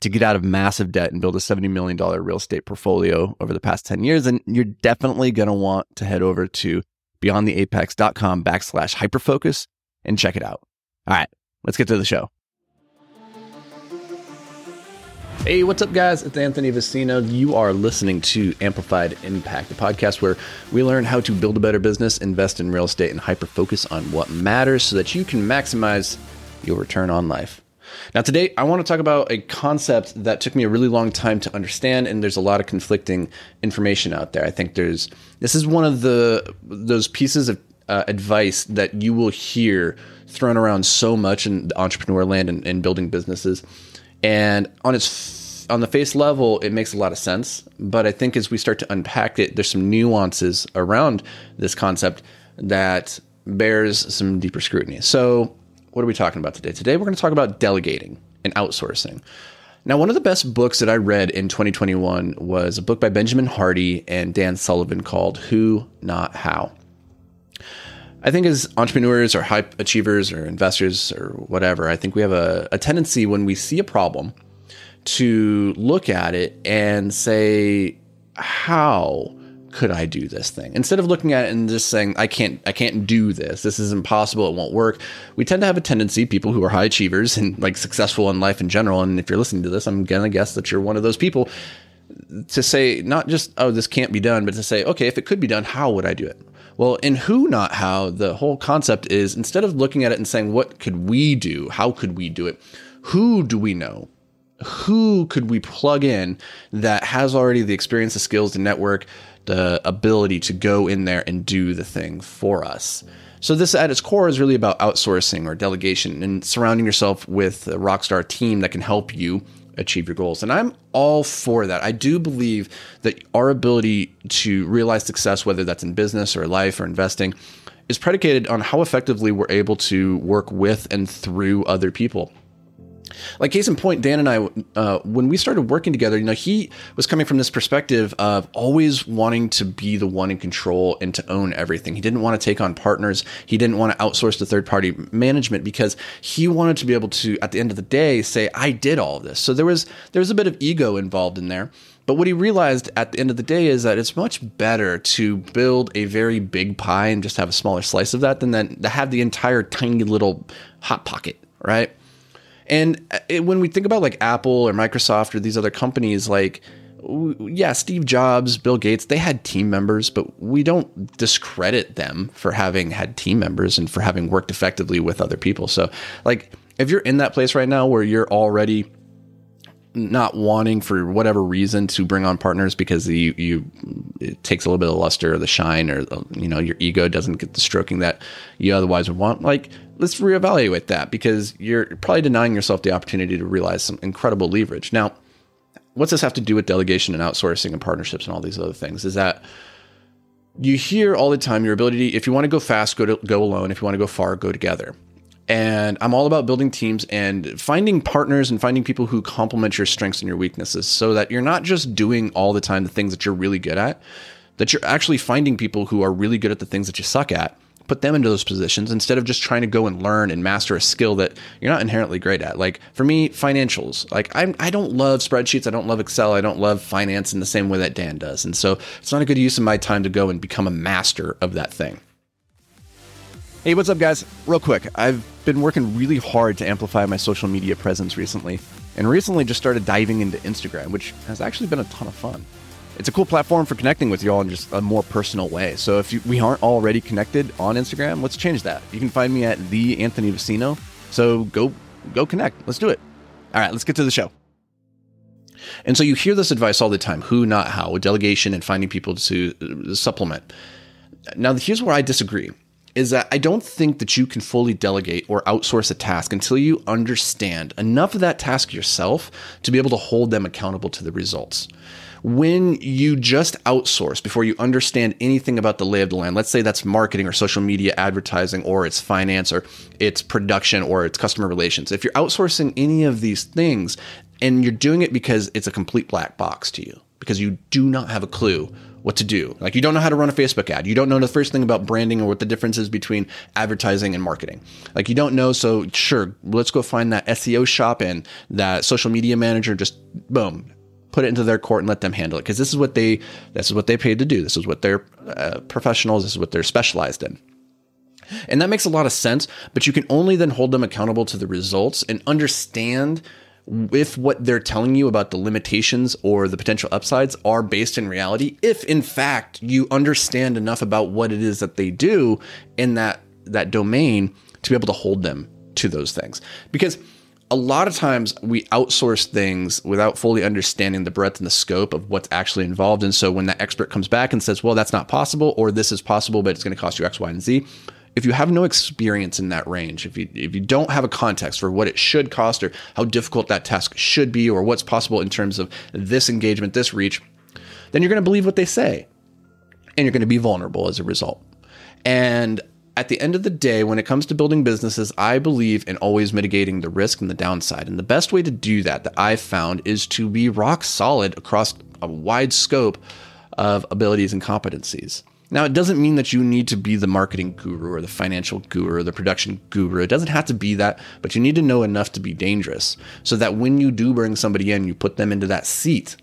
to get out of massive debt and build a $70 million real estate portfolio over the past 10 years, then you're definitely going to want to head over to beyondtheapex.com backslash hyperfocus and check it out. All right, let's get to the show. Hey, what's up, guys? It's Anthony Vicino. You are listening to Amplified Impact, the podcast where we learn how to build a better business, invest in real estate, and hyper focus on what matters so that you can maximize your return on life. Now, today, I want to talk about a concept that took me a really long time to understand, and there's a lot of conflicting information out there. I think there's this is one of the those pieces of uh, advice that you will hear thrown around so much in the entrepreneur land and, and building businesses, and on its on the face level, it makes a lot of sense. But I think as we start to unpack it, there's some nuances around this concept that bears some deeper scrutiny. So what are we talking about today? Today, we're going to talk about delegating and outsourcing. Now, one of the best books that I read in 2021 was a book by Benjamin Hardy and Dan Sullivan called Who, Not How. I think as entrepreneurs or high achievers or investors or whatever, I think we have a, a tendency when we see a problem to look at it and say, how could I do this thing? Instead of looking at it and just saying, I can't, I can't do this. This is impossible. It won't work. We tend to have a tendency, people who are high achievers and like successful in life in general. And if you're listening to this, I'm going to guess that you're one of those people to say, not just, oh, this can't be done, but to say, okay, if it could be done, how would I do it? Well, in who, not how, the whole concept is instead of looking at it and saying, what could we do? How could we do it? Who do we know? Who could we plug in that has already the experience, the skills, the network, the ability to go in there and do the thing for us. So this at its core is really about outsourcing or delegation and surrounding yourself with a rockstar team that can help you achieve your goals. And I'm all for that. I do believe that our ability to realize success, whether that's in business or life or investing, is predicated on how effectively we're able to work with and through other people. Like case in point, Dan and I, uh, when we started working together, you know, he was coming from this perspective of always wanting to be the one in control and to own everything. He didn't want to take on partners. He didn't want to outsource to third party management because he wanted to be able to, at the end of the day, say, "I did all of this." So there was there was a bit of ego involved in there. But what he realized at the end of the day is that it's much better to build a very big pie and just have a smaller slice of that than then to have the entire tiny little hot pocket, right? And uh, it, when we think about like Apple or Microsoft or these other companies, like, yeah, Steve Jobs, Bill Gates, they had team members, but we don't discredit them for having had team members and for having worked effectively with other people. So, like, if you're in that place right now where you're already not wanting for whatever reason to bring on partners because you you it takes a little bit of luster or the shine or you know your ego doesn't get the stroking that you otherwise would want like let's reevaluate that because you're probably denying yourself the opportunity to realize some incredible leverage. Now, what's this have to do with delegation and outsourcing and partnerships and all these other things? Is that you hear all the time your ability, if you want to go fast, go to go alone. If you want to go far, go together. And I'm all about building teams and finding partners and finding people who complement your strengths and your weaknesses so that you're not just doing all the time the things that you're really good at, that you're actually finding people who are really good at the things that you suck at put them into those positions instead of just trying to go and learn and master a skill that you're not inherently great at. Like for me, financials. Like I'm, I don't love spreadsheets. I don't love Excel. I don't love finance in the same way that Dan does. And so it's not a good use of my time to go and become a master of that thing. Hey, what's up, guys? Real quick, I've been working really hard to amplify my social media presence recently, and recently just started diving into Instagram, which has actually been a ton of fun it's a cool platform for connecting with y'all in just a more personal way. So if you, we aren't already connected on Instagram, let's change that. You can find me at the Anthony Vicino. So go go connect. Let's do it. All right, let's get to the show. And so you hear this advice all the time: who, not how, delegation, and finding people to uh, supplement. Now, here's where I disagree. Is that I don't think that you can fully delegate or outsource a task until you understand enough of that task yourself to be able to hold them accountable to the results. When you just outsource before you understand anything about the lay of the land, let's say that's marketing or social media advertising or it's finance or it's production or it's customer relations. If you're outsourcing any of these things and you're doing it because it's a complete black box to you, because you do not have a clue what to do. Like you don't know how to run a Facebook ad. You don't know the first thing about branding or what the difference is between advertising and marketing. Like you don't know. So sure, let's go find that SEO shop and that social media manager. Just boom, put it into their court and let them handle it. Because this is what they this is what they paid to do. This is what they're uh, professionals. This is what they're specialized in. And that makes a lot of sense, but you can only then hold them accountable to the results and understand if what they're telling you about the limitations or the potential upsides are based in reality, if in fact you understand enough about what it is that they do in that that domain to be able to hold them to those things. Because a lot of times we outsource things without fully understanding the breadth and the scope of what's actually involved. And so when that expert comes back and says, well, that's not possible, or this is possible, but it's going to cost you X, Y, and Z, if you have no experience in that range, if you if you don't have a context for what it should cost or how difficult that task should be or what's possible in terms of this engagement, this reach, then you're going to believe what they say. And you're going to be vulnerable as a result. And at the end of the day, when it comes to building businesses, I believe in always mitigating the risk and the downside. And the best way to do that, that I've found, is to be rock solid across a wide scope of abilities and competencies. Now, it doesn't mean that you need to be the marketing guru or the financial guru or the production guru. It doesn't have to be that, but you need to know enough to be dangerous so that when you do bring somebody in, you put them into that seat,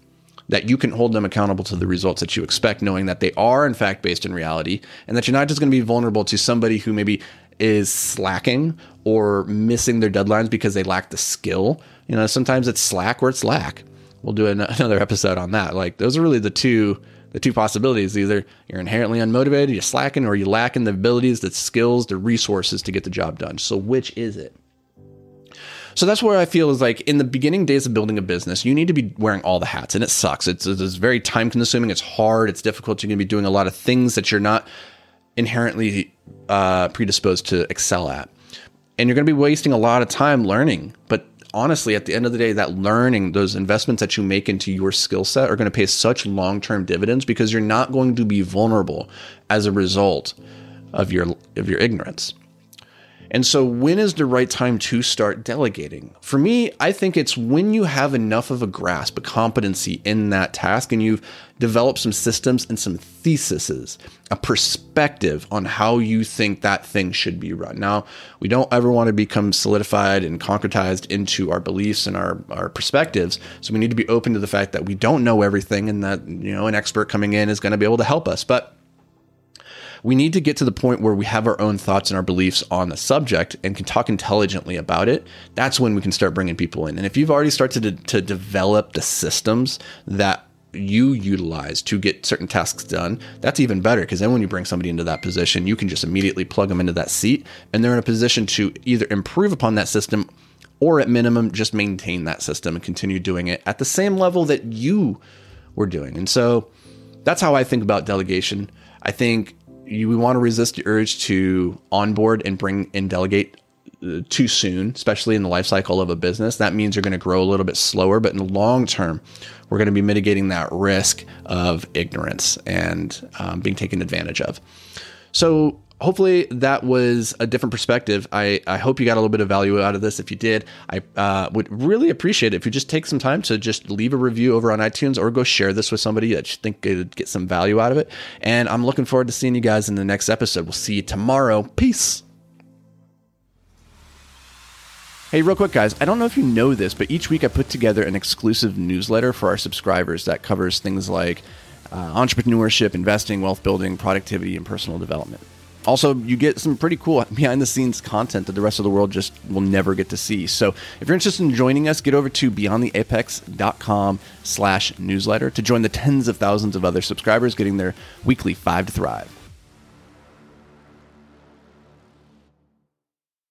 that you can hold them accountable to the results that you expect, knowing that they are, in fact, based in reality, and that you're not just going to be vulnerable to somebody who maybe is slacking or missing their deadlines because they lack the skill. You know, sometimes it's slack or it's lack. We'll do another episode on that. Like, those are really the two the two possibilities either you're inherently unmotivated, you're slacking, or you lack in the abilities, the skills, the resources to get the job done. So, which is it? So that's where I feel is like in the beginning days of building a business, you need to be wearing all the hats, and it sucks. It's, it's very time consuming. It's hard. It's difficult. You're going to be doing a lot of things that you're not inherently uh, predisposed to excel at, and you're going to be wasting a lot of time learning. But honestly, at the end of the day, that learning, those investments that you make into your skill set are going to pay such long term dividends because you're not going to be vulnerable as a result of your of your ignorance. And so, when is the right time to start delegating? For me, I think it's when you have enough of a grasp, a competency in that task, and you've developed some systems and some theses, a perspective on how you think that thing should be run. Now, we don't ever want to become solidified and concretized into our beliefs and our, our perspectives. So, we need to be open to the fact that we don't know everything and that, you know, an expert coming in is going to be able to help us. But we need to get to the point where we have our own thoughts and our beliefs on the subject and can talk intelligently about it. That's when we can start bringing people in. And if you've already started to, to develop the systems that you utilize to get certain tasks done, that's even better because then when you bring somebody into that position, you can just immediately plug them into that seat and they're in a position to either improve upon that system or at minimum just maintain that system and continue doing it at the same level that you were doing. And so that's how I think about delegation. I think you we want to resist the urge to onboard and bring and delegate uh, too soon, especially in the life cycle of a business. That means you're going to grow a little bit slower, but in the long term, we're going to be mitigating that risk of ignorance and um, being taken advantage of. So, hopefully that was a different perspective. I, I hope you got a little bit of value out of this. If you did, I uh, would really appreciate it if you just take some time to just leave a review over on iTunes or go share this with somebody that you think could get some value out of it. And I'm looking forward to seeing you guys in the next episode. We'll see you tomorrow. Peace. Hey, real quick, guys, I don't know if you know this, but each week I put together an exclusive newsletter for our subscribers that covers things like uh, entrepreneurship, investing, wealth building, productivity, and personal development. Also, you get some pretty cool behind the scenes content that the rest of the world just will never get to see. So if you're interested in joining us, get over to beyondtheapex.com slash newsletter to join the tens of thousands of other subscribers getting their weekly five to thrive.